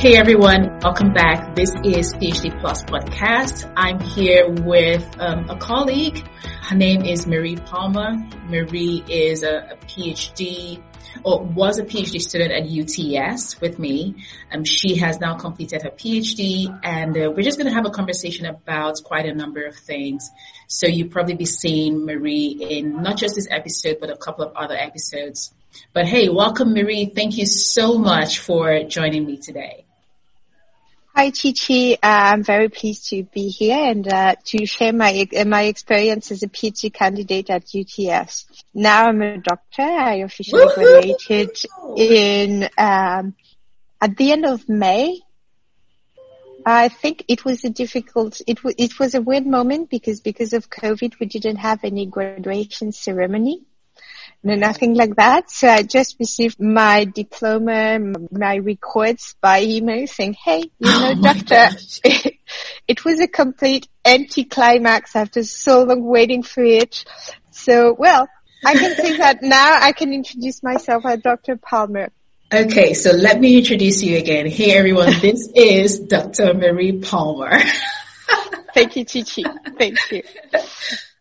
Hey everyone, welcome back. This is PhD Plus Podcast. I'm here with um, a colleague. Her name is Marie Palmer. Marie is a, a PhD or was a PhD student at UTS with me. Um, she has now completed her PhD and uh, we're just going to have a conversation about quite a number of things. So you'll probably be seeing Marie in not just this episode, but a couple of other episodes. But hey, welcome Marie. Thank you so much for joining me today. Hi, Chichi. Uh, I'm very pleased to be here and uh, to share my uh, my experience as a PhD candidate at UTS. Now I'm a doctor. I officially graduated in um, at the end of May. I think it was a difficult. It was it was a weird moment because because of COVID we didn't have any graduation ceremony. No, nothing like that. So I just received my diploma, my records by email saying, hey, you oh know, oh doctor, it was a complete anticlimax after so long waiting for it. So, well, I can say that now I can introduce myself as Dr. Palmer. Okay, so let me introduce you again. Hey everyone, this is Dr. Marie Palmer. Thank you, Chichi. Thank you.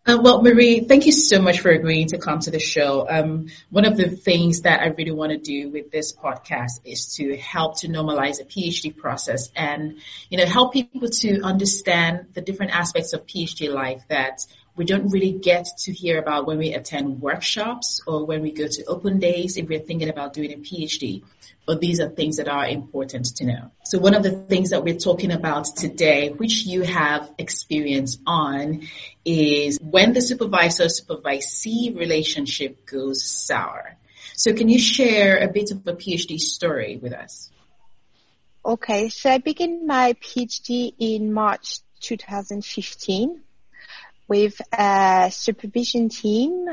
Uh, well, Marie, thank you so much for agreeing to come to the show. Um, one of the things that I really want to do with this podcast is to help to normalize the PhD process and, you know, help people to understand the different aspects of PhD life that we don't really get to hear about when we attend workshops or when we go to open days if we're thinking about doing a PhD but these are things that are important to know. So one of the things that we're talking about today, which you have experience on, is when the supervisor-supervisee relationship goes sour. So can you share a bit of a PhD story with us? Okay, so I began my PhD in March 2015 with a supervision team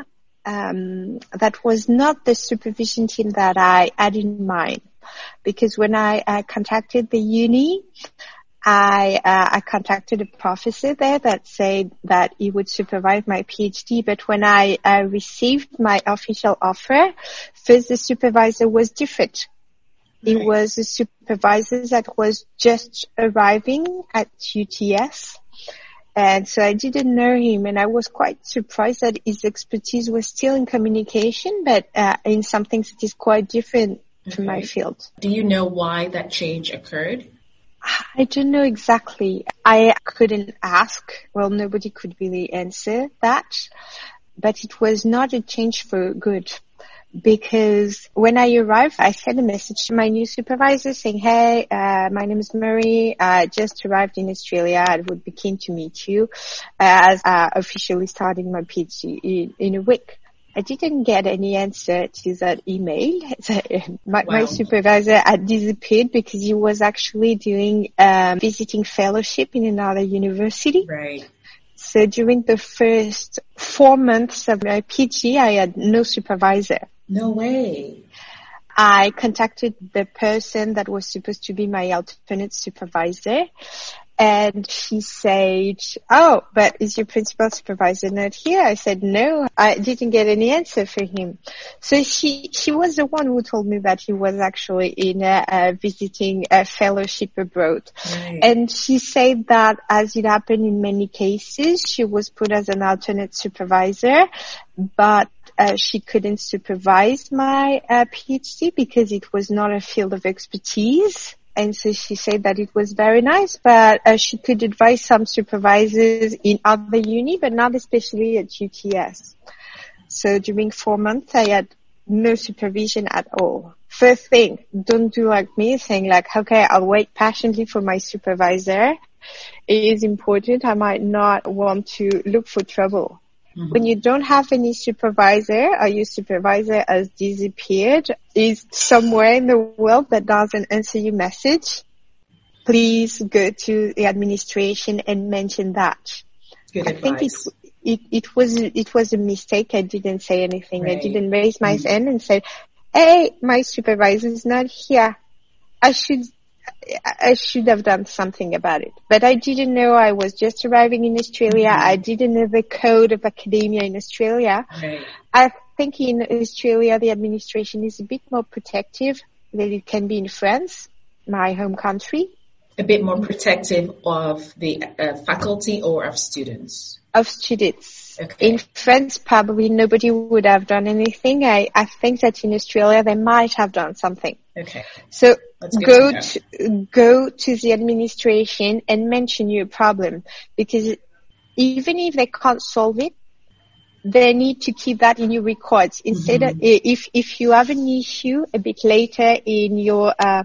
um, that was not the supervision team that I had in mind. Because when I, I contacted the uni, I, uh, I contacted a professor there that said that he would supervise my PhD. But when I, I received my official offer, first the supervisor was different. He was a supervisor that was just arriving at UTS and so I didn't know him and I was quite surprised that his expertise was still in communication, but uh, in something that is quite different okay. from my field. Do you know why that change occurred? I don't know exactly. I couldn't ask. Well, nobody could really answer that, but it was not a change for good because when I arrived, I sent a message to my new supervisor saying, "Hey, uh, my name is Marie. I just arrived in Australia. I would be keen to meet you as uh, officially starting my PhD in, in a week." I didn't get any answer to that email. my, wow. my, supervisor had disappeared because he was actually doing um, visiting fellowship in another university. Right. So during the first four months of my PhD, I had no supervisor. No way. I contacted the person that was supposed to be my alternate supervisor and she said, oh, but is your principal supervisor not here? I said, no, I didn't get any answer for him. So she, she was the one who told me that he was actually in a, a visiting a fellowship abroad. Right. And she said that as it happened in many cases, she was put as an alternate supervisor, but uh, she couldn't supervise my uh, PhD because it was not a field of expertise. And so she said that it was very nice, but uh, she could advise some supervisors in other uni, but not especially at UTS. So during four months, I had no supervision at all. First thing, don't do like me, saying like, okay, I'll wait patiently for my supervisor. It is important. I might not want to look for trouble. Mm-hmm. When you don't have any supervisor or your supervisor has disappeared, is somewhere in the world that doesn't answer your message, please go to the administration and mention that. Good I advice. think it, it, it was, it was a mistake. I didn't say anything. Right. I didn't raise my mm-hmm. hand and say, Hey, my supervisor is not here. I should I should have done something about it. But I didn't know I was just arriving in Australia. Mm-hmm. I didn't know the code of academia in Australia. Right. I think in Australia the administration is a bit more protective than it can be in France. my home country. A bit more protective of the uh, faculty or of students? Of students. Okay. In France, probably nobody would have done anything. I, I think that in Australia, they might have done something. Okay. So go to to, go to the administration and mention your problem because even if they can't solve it, they need to keep that in your records. Instead of, if, if you have an issue a bit later in your, uh,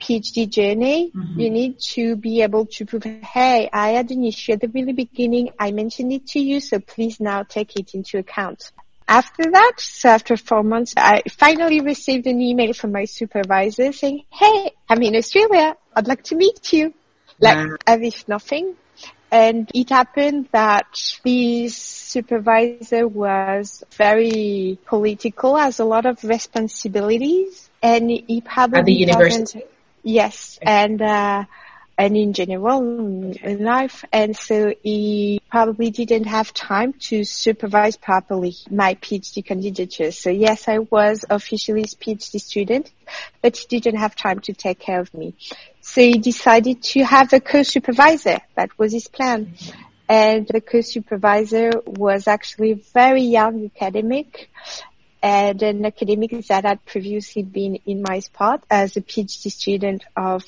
PhD journey, mm-hmm. you need to be able to prove, hey, I had an issue at the really beginning. I mentioned it to you, so please now take it into account. After that, so after four months, I finally received an email from my supervisor saying, hey, I'm in Australia. I'd like to meet you. Like, Wow. as if nothing. And it happened that this supervisor was very political, has a lot of responsibilities, and he probably At the university? Yes, and uh, and in general in in life, and so he probably didn't have time to supervise properly my PhD candidature. So yes, I was officially his PhD student, but he didn't have time to take care of me. So he decided to have a co-supervisor. That was his plan. And the co-supervisor was actually a very young academic and an academic that had previously been in my spot as a PhD student of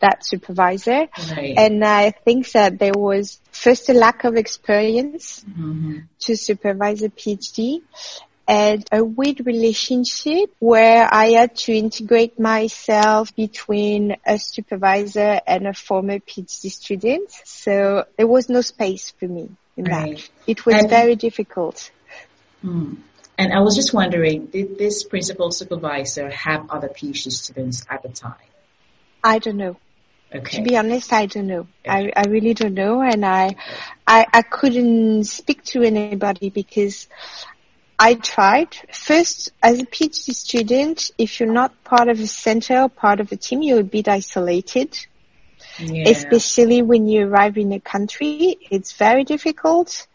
that supervisor. Right. And I think that there was first a lack of experience Mhm. to supervise a PhD and a weird relationship where I had to integrate myself between a supervisor and a former PhD student. So there was no space for me in Right. that. It was And- very difficult. Hmm. And I was just wondering, did this principal supervisor have other PhD students at the time? I don't know. Okay. To be honest, I don't know. I, I really don't know, and I, I, I couldn't speak to anybody because I tried. First, as a PhD student, if you're not part of a center or part of a team, you're a bit isolated. yeah. Especially when you arrive in a country, it's very difficult,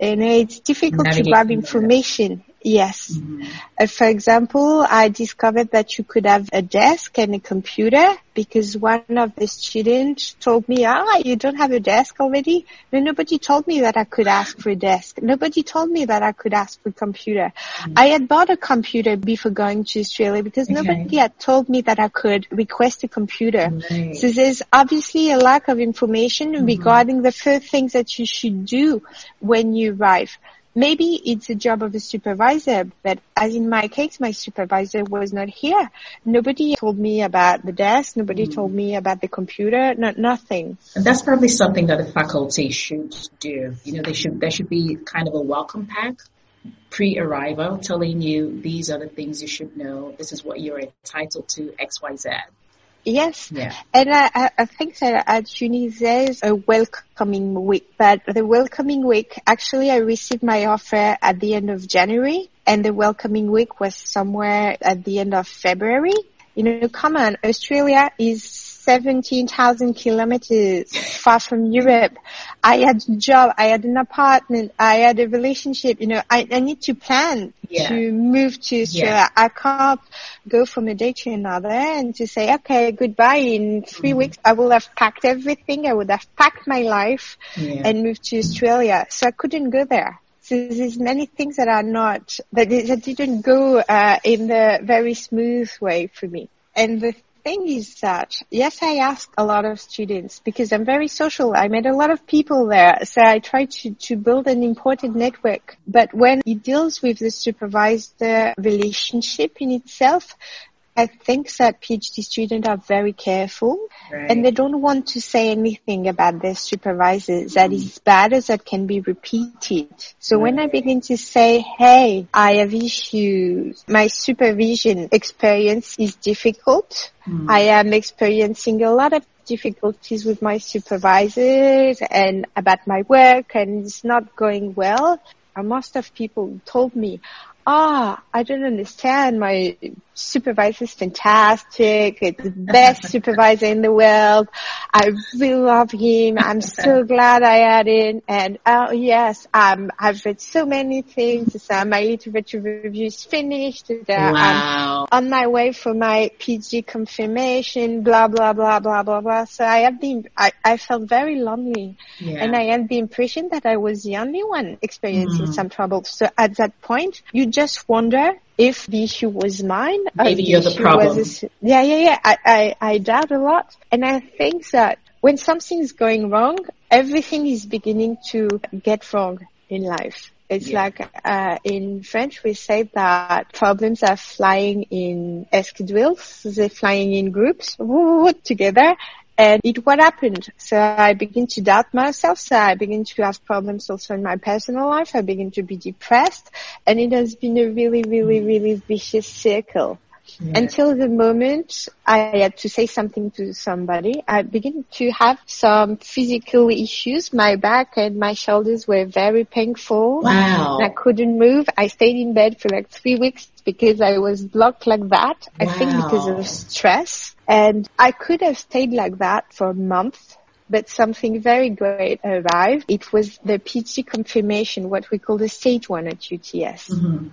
and it's difficult to grab information. Yes. Mhm. Uh, for example, I discovered that you could have a desk and a computer because one of the students told me, ah, you don't have a desk already? No, nobody told me that I could ask for a desk. Nobody told me that I could ask for a computer. I had bought a computer before going to Australia because Okay. nobody had told me that I could request a computer. Right. So there's obviously a lack of information regarding the first things that you should do when you arrive. Maybe it's a job of a supervisor, but as in my case, my supervisor was not here. Nobody told me about the desk. Nobody hmm. told me about the computer. Not nothing. And that's probably something that the faculty should do. You know, they should there should be kind of a welcome pack pre-arrival telling you these are the things you should know. This is what you're entitled to X, Y, Z. Yes. Yeah. And I, I- think that at uni there's a welcoming week, but the welcoming week, actually I received my offer at the end of January and the welcoming week was somewhere at the end of February. You know, come on, Australia is 17,000 kilometers far from Europe. I had a job, I had an apartment, I had a relationship, you know, I, I need to plan Yeah. to move to Australia. Yeah. I can't go from a day to another and to say, okay, goodbye. In 3 Mm-hmm. weeks, I will have packed everything. I would have packed my life Yeah. and moved to Australia. So I couldn't go there. So there's many things that are not, that, that didn't go uh, in the very smooth way for me. And the thing is that, yes, I ask a lot of students because I'm very social. I met a lot of people there. So I try to, to build an important network. But when it deals with the supervisor uh, relationship in itself, I think that PhD students are very careful Right. and they don't want to say anything about their supervisors that is mm. bad or that can be repeated. So when I begin to say, hey, I have issues, my supervision experience is difficult. Mm. I am experiencing a lot of difficulties with my supervisors and about my work and it's not going well. And most of people told me, ah, oh, I don't understand. My supervisor is fantastic. It's the best supervisor in the world. I really love him. I'm so glad I had him. And oh yes, um, I've read so many things. So my literature review is finished. Uh, wow. I'm on my way for my PG confirmation. Blah blah blah blah blah blah. So I have been. I, I felt very lonely, yeah. and I had the impression that I was the only one experiencing mm. some trouble. So at that point, you just wonder if the issue was mine. Maybe you're the problem. A, yeah, yeah, yeah. I, I, I doubt a lot. And I think that when something's going wrong, everything is beginning to get wrong in life. It's yeah. like uh, in French we say that problems are flying in escadrilles. They're flying in groups together, and it what happened. So I begin to doubt myself. So I begin to have problems also in my personal life. I begin to be depressed and it has been a really, really, really vicious circle. Yeah. Until the moment I had to say something to somebody, I began to have some physical issues. My back and my shoulders were very painful. Wow. I couldn't move. I stayed in bed for like three weeks because I was blocked like that. Wow. I think because of stress. And I could have stayed like that for a month, but something very great arrived. It was the PhD confirmation, what we call the stage one at UTS. Mm-hmm.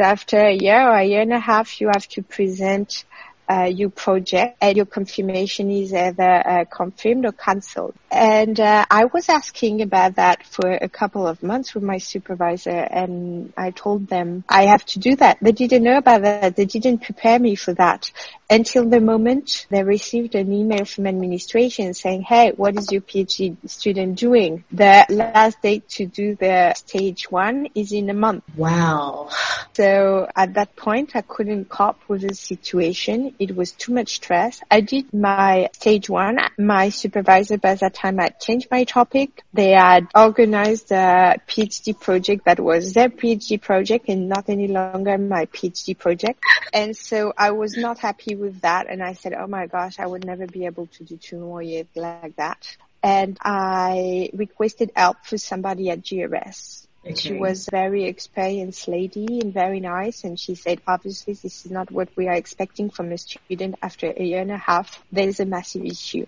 After a year or a year and a half, you have to present uh, your project and your confirmation is either uh, confirmed or cancelled. And uh, I was asking about that for a couple of months with my supervisor and I told them I have to do that. They didn't know about that. They didn't prepare me for that until the moment they received an email from administration saying, hey, what is your PhD student doing? The last date to do the stage one is in a month. Wow. So at that point, I couldn't cope with the situation. It was too much stress. I did my stage one. My supervisor by that time had changed my topic. They had organized a PhD project that was their PhD project and not any longer my PhD project. And so I was not happy with that and I said, oh my gosh, I would never be able to do two more years like that. And I requested help for somebody at GRS. Okay. She was a very experienced lady and very nice. And she said, obviously, this is not what we are expecting from a student after a year and a half. There is a massive issue.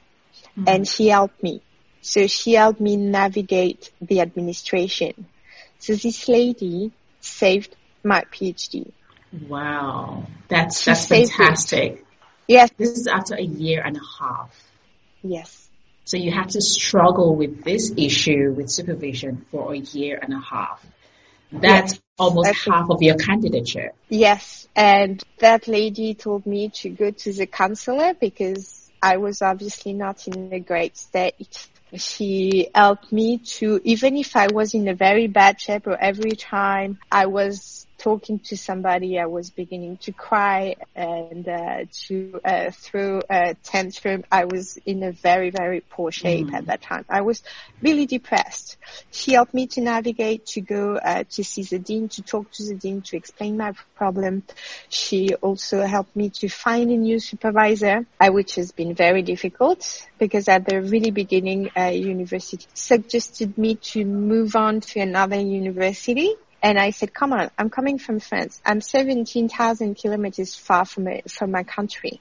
Mm-hmm. And she helped me. So she helped me navigate the administration. So this lady saved my PhD. Wow. That's, that's fantastic. Yes. This is after a year and a half. Yes. So you had to struggle with this issue with supervision for a year and a half. That's yes, almost half of your candidature. Yes. And that lady told me to go to the counselor because I was obviously not in a great state. She helped me to, even if I was in a very bad shape or every time I was talking to somebody, I was beginning to cry and uh, to uh, throw a tantrum. I was in a very, very poor shape mm. at that time. I was really depressed. She helped me to navigate, to go uh, to see the dean, to talk to the dean, to explain my problem. She also helped me to find a new supervisor, uh, which has been very difficult because at the really beginning, uh, university suggested me to move on to another university and I said, come on, I'm coming from France. I'm 17,000 kilometers far from, from my country.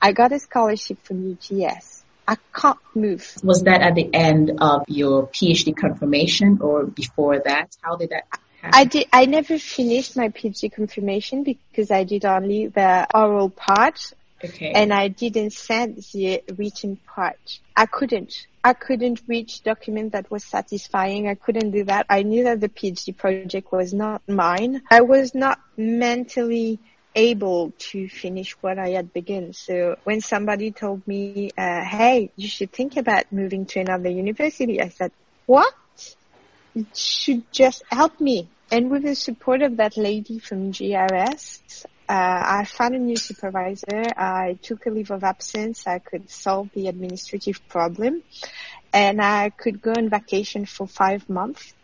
I got a scholarship from UTS. I can't move. Was that at the end of your PhD confirmation or before that? How did that happen? I did, I never finished my PhD confirmation because I did only the oral part. Okay. And I didn't send the written part. I couldn't. I couldn't reach document that was satisfying. I couldn't do that. I knew that the PhD project was not mine. I was not mentally able to finish what I had begun. So when somebody told me, uh, hey, you should think about moving to another university, I said, what? It should just help me. And with the support of that lady from GRS, uh, I found a new supervisor. I took a leave of absence. I could solve the administrative problem and I could go on vacation for five months.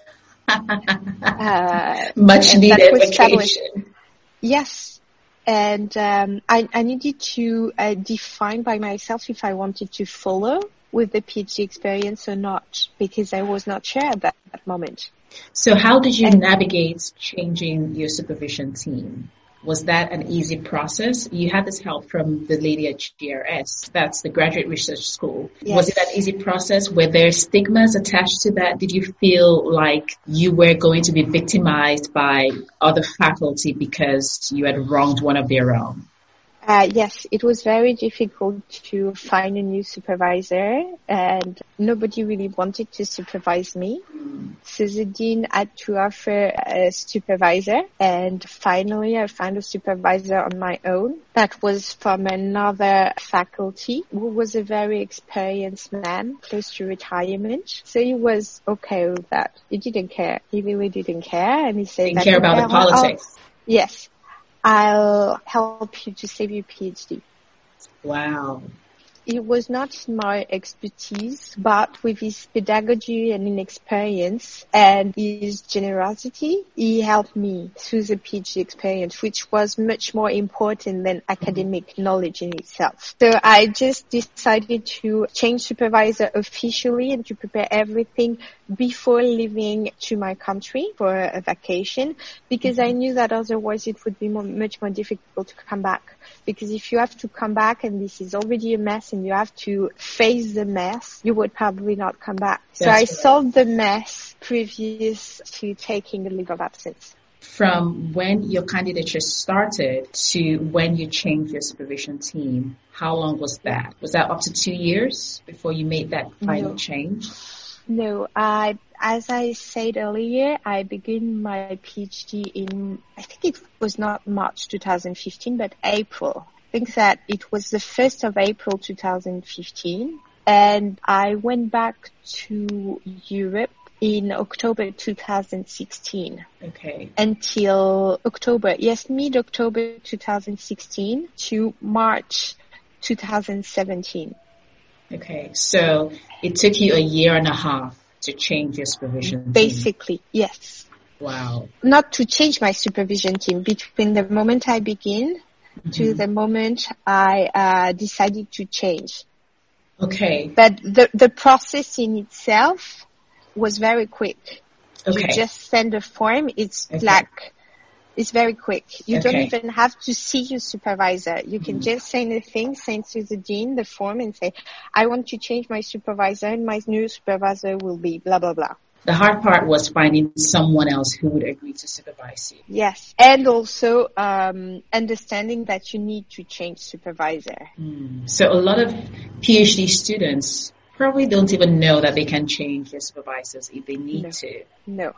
uh, Much needed vacation. Yes. And um, I, I, needed to uh, define by myself if I wanted to follow with the PhD experience or not, because I was not sure at that, that moment. So how did you and, navigate changing your supervision team? Was that an easy process? You had this help from the lady at GRS. That's the Graduate Research School. Yes. Was it an easy process? Were there stigmas attached to that? Did you feel like you were going to be victimized by other faculty because you had wronged one of their own? Uh, yes, it was very difficult to find a new supervisor and nobody really wanted to supervise me. So the dean had to offer a supervisor and finally I found a supervisor on my own that was from another faculty who was a very experienced man close to retirement. So he was okay with that. He didn't care. He really didn't care and he said, didn't care about the politics. Yes. I'll help you to save your PhD. Wow it was not my expertise, but with his pedagogy and inexperience and his generosity, he helped me through the PhD experience, which was much more important than academic knowledge in itself. So I just decided to change supervisor officially and to prepare everything before leaving to my country for a vacation because I knew that otherwise it would be more, much more difficult to come back. Because if you have to come back and this is already a mess and you have to face the mess, you would probably not come back. so I solved the mess previous to taking a leave of absence from when your candidature started to when you changed your supervision team, how long was that? Was that up to two years before you made that final no. change? No, I, as I said earlier, I began my PhD in, I think it was not March 2015, but April. I think that it was the 1st of April 2015 and I went back to Europe in October 2016. Okay. Until October, yes, mid-October 2016 to March 2017. Okay, so it took you a year and a half to change your supervision Basically, team. yes. Wow. Not to change my supervision team between the moment I begin mm-hmm. to the moment I uh, decided to change. Okay. But the the process in itself was very quick. Okay. You just send a form. It's okay. like it's very quick. You okay. don't even have to see your supervisor. You can mm-hmm. just send a thing, send to the dean the form and say, I want to change my supervisor and my new supervisor will be blah, blah, blah. The hard part was finding someone else who would agree to supervise you. Yes. And also, um, understanding that you need to change supervisor. Mm. So a lot of PhD students probably don't even know that they can change their supervisors if they need no. to. No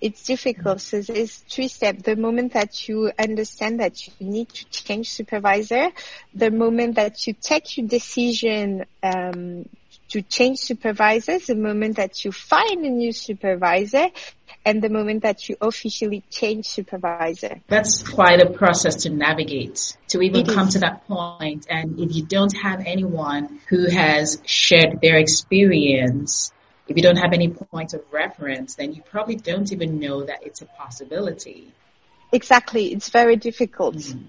it's difficult. So there's three steps. The moment that you understand that you need to change supervisor, the moment that you take your decision um, to change supervisors, the moment that you find a new supervisor, and the moment that you officially change supervisor. That's quite a process to navigate to even it come is. to that point. And if you don't have anyone who has shared their experience, if you don't have any point of reference, then you probably don't even know that it's a possibility. Exactly. It's very difficult. Mm.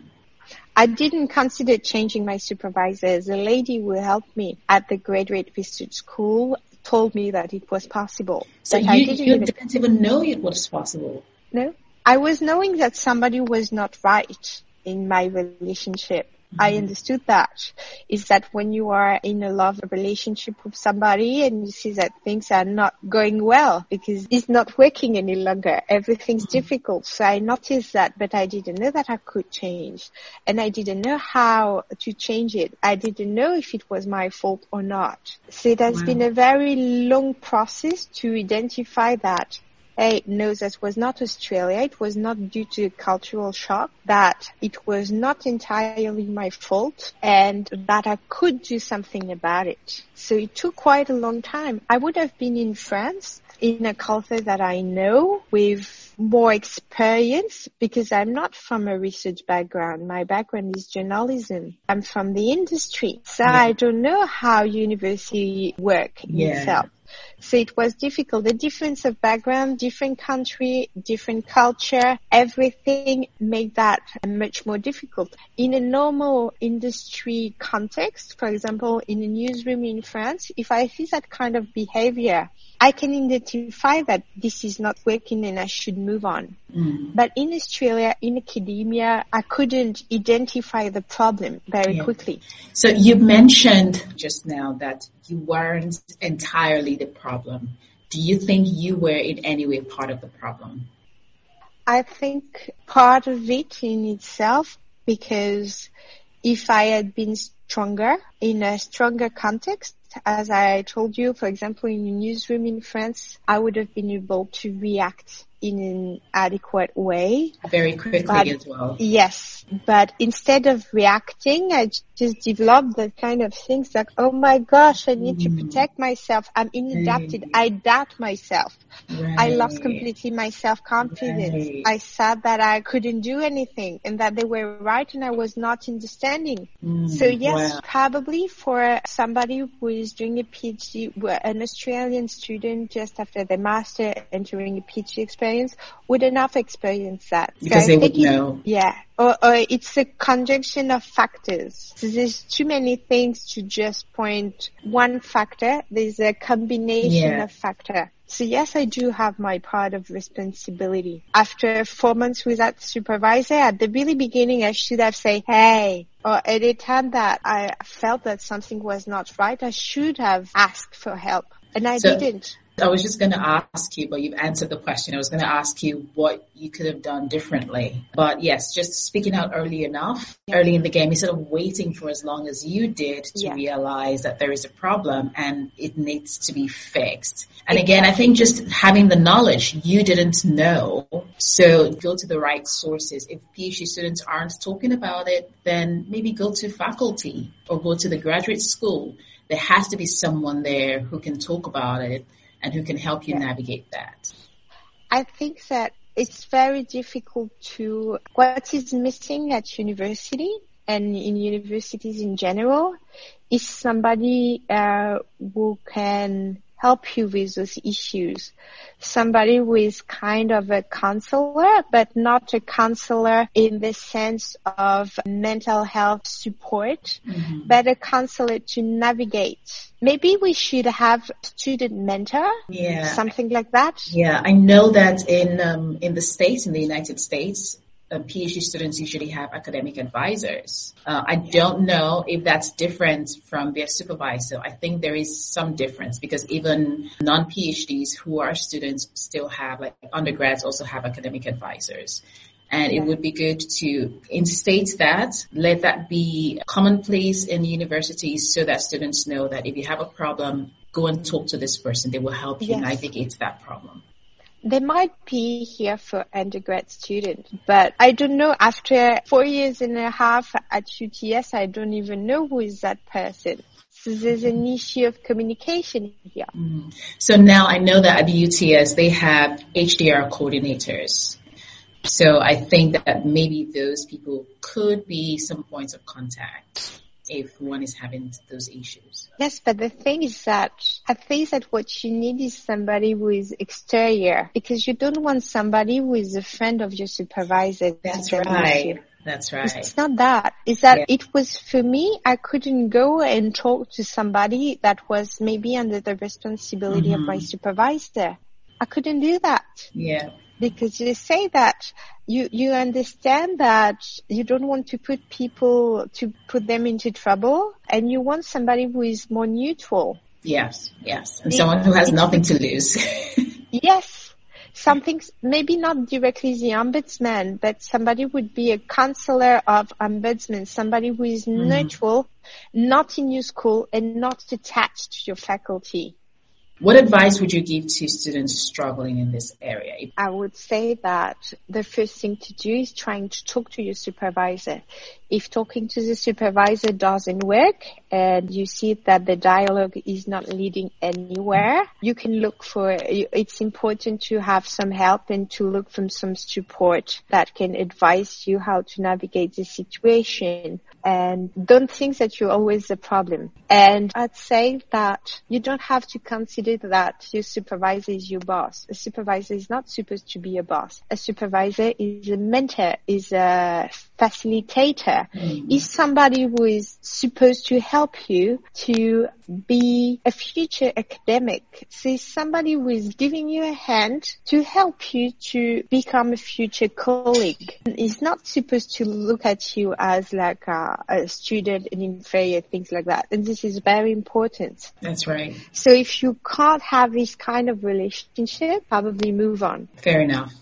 I didn't consider changing my supervisor. The lady who helped me at the graduate research school told me that it was possible. So you, didn't, you even, didn't even know it was possible? No. I was knowing that somebody was not right in my relationship. I mm-hmm. understood that is that when you are in a love relationship with somebody and you see that things are not going well because it's not working any longer, everything's mm-hmm. difficult. So I noticed that, but I didn't know that I could change and I didn't know how to change it. I didn't know if it was my fault or not. So it has wow. been a very long process to identify that I know that was not Australia. It was not due to cultural shock, that it was not entirely my fault and that I could do something about it. So it took quite a long time. I would have been in France in a culture that I know with more experience because I'm not from a research background. My background is journalism. I'm from the industry. So yeah. I don't know how university work yeah. itself. So it was difficult. The difference of background, different country, different culture, everything made that much more difficult. In a normal industry context, for example, in a newsroom in France, if I see that kind of behavior, I can identify that this is not working and I should move on. Mm. But in Australia, in academia, I couldn't identify the problem very yeah. quickly. So you mentioned just now that you weren't entirely the problem. Do you think you were in any way part of the problem? I think part of it in itself because if I had been stronger in a stronger context, as I told you, for example, in a newsroom in France, I would have been able to react in an adequate way. Very quickly but, as well. Yes. But instead of reacting, I just developed the kind of things like, oh my gosh, I need mm. to protect myself. I'm inadapted. Right. I doubt myself. Right. I lost completely my self-confidence. Right. I said that I couldn't do anything and that they were right and I was not understanding. Mm. So yes, wow. probably for somebody who is doing a PhD, an Australian student just after the master entering a PhD experience would enough experience that. Because so they would know. Yeah. Or, or it's a conjunction of factors. So there's too many things to just point one factor. There's a combination yeah. of factor. So yes, I do have my part of responsibility. After four months with that supervisor, at the really beginning, I should have said, hey, or any time that I felt that something was not right, I should have asked for help. And I so, didn't. I was just going to ask you, but you've answered the question. I was going to ask you what you could have done differently. But yes, just speaking out early enough, early in the game, instead of waiting for as long as you did to yeah. realize that there is a problem and it needs to be fixed. And again, I think just having the knowledge you didn't know. So go to the right sources. If PhD students aren't talking about it, then maybe go to faculty or go to the graduate school. There has to be someone there who can talk about it and who can help you yeah. navigate that? I think that it's very difficult to, what is missing at university and in universities in general is somebody uh, who can help you with those issues. Somebody who is kind of a counselor, but not a counselor in the sense of mental health support, mm-hmm. but a counselor to navigate. Maybe we should have student mentor, yeah, something like that. Yeah, I know that in um, in the states, in the United States, uh, PhD students usually have academic advisors. Uh, I don't know if that's different from their supervisor. I think there is some difference because even non-PhDs who are students still have, like undergrads also have academic advisors. And it would be good to instate that, let that be commonplace in universities so that students know that if you have a problem, go and talk to this person. They will help you yes. navigate that problem. They might be here for undergrad students, but I don't know. After four years and a half at UTS, I don't even know who is that person. So there's an issue of communication here. Mm. So now I know that at the UTS they have HDR coordinators. So I think that maybe those people could be some points of contact if one is having those issues. Yes, but the thing is that I think that what you need is somebody who is exterior because you don't want somebody who is a friend of your supervisor. That's right. That's right. It's not that. It's that yeah. it was for me, I couldn't go and talk to somebody that was maybe under the responsibility mm-hmm. of my mm-hmm. supervisor. I couldn't do that. Yeah because you say that you you understand that you don't want to put people to put them into trouble and you want somebody who is more neutral. Yes yes. And it, someone who has nothing to lose. Yes. Something maybe not directly the ombudsman but somebody would be a counselor of ombudsman somebody who is mm. neutral not in your school and not attached to your faculty what advice would you give to students struggling in this area? I would say that the first thing to do is trying to talk to your supervisor. If talking to the supervisor doesn't work and you see that the dialogue is not leading anywhere, you can look for, it's important to have some help and to look for some support that can advise you how to navigate the situation and don't think that you're always the problem. And I'd say that you don't have to consider that your supervisor is your boss. A supervisor is not supposed to be a boss. A supervisor is a mentor, is a facilitator, mm. is somebody who is supposed to help you to be a future academic. So somebody who is giving you a hand to help you to become a future colleague. Is not supposed to look at you as like a, a student, an inferior, things like that. And this is very important. That's right. So if you can't have this kind of relationship, probably move on. Fair enough.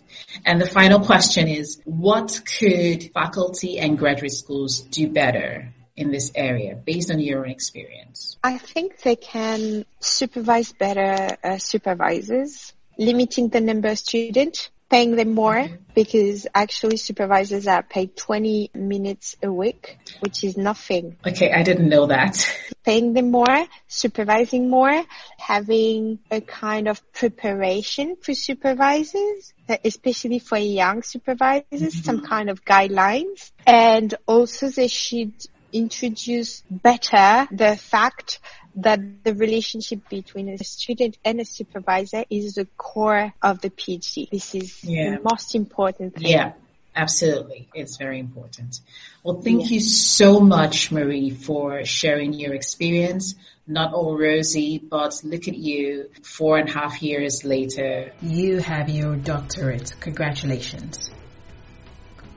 And the final question is, what could faculty and graduate schools do better in this area based on your own experience? I think they can supervise better uh, supervisors, limiting the number of students, paying them more mm-hmm. because actually supervisors are paid 20 minutes a week, which is nothing. Okay, I didn't know that. Paying them more, supervising more, having a kind of preparation for supervisors, especially for young supervisors, mm-hmm. some kind of guidelines. And also they should introduce better the fact that the relationship between a student and a supervisor is the core of the PhD. This is yeah. the most important thing. Yeah. Absolutely. It's very important. Well, thank yeah. you so much, Marie, for sharing your experience. Not all rosy, but look at you four and a half years later. You have your doctorate. Congratulations.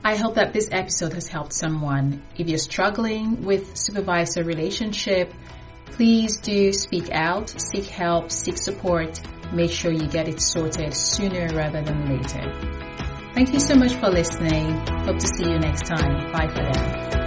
I hope that this episode has helped someone. If you're struggling with supervisor relationship, please do speak out, seek help, seek support. Make sure you get it sorted sooner rather than later. Thank you so much for listening. Hope to see you next time. Bye for now.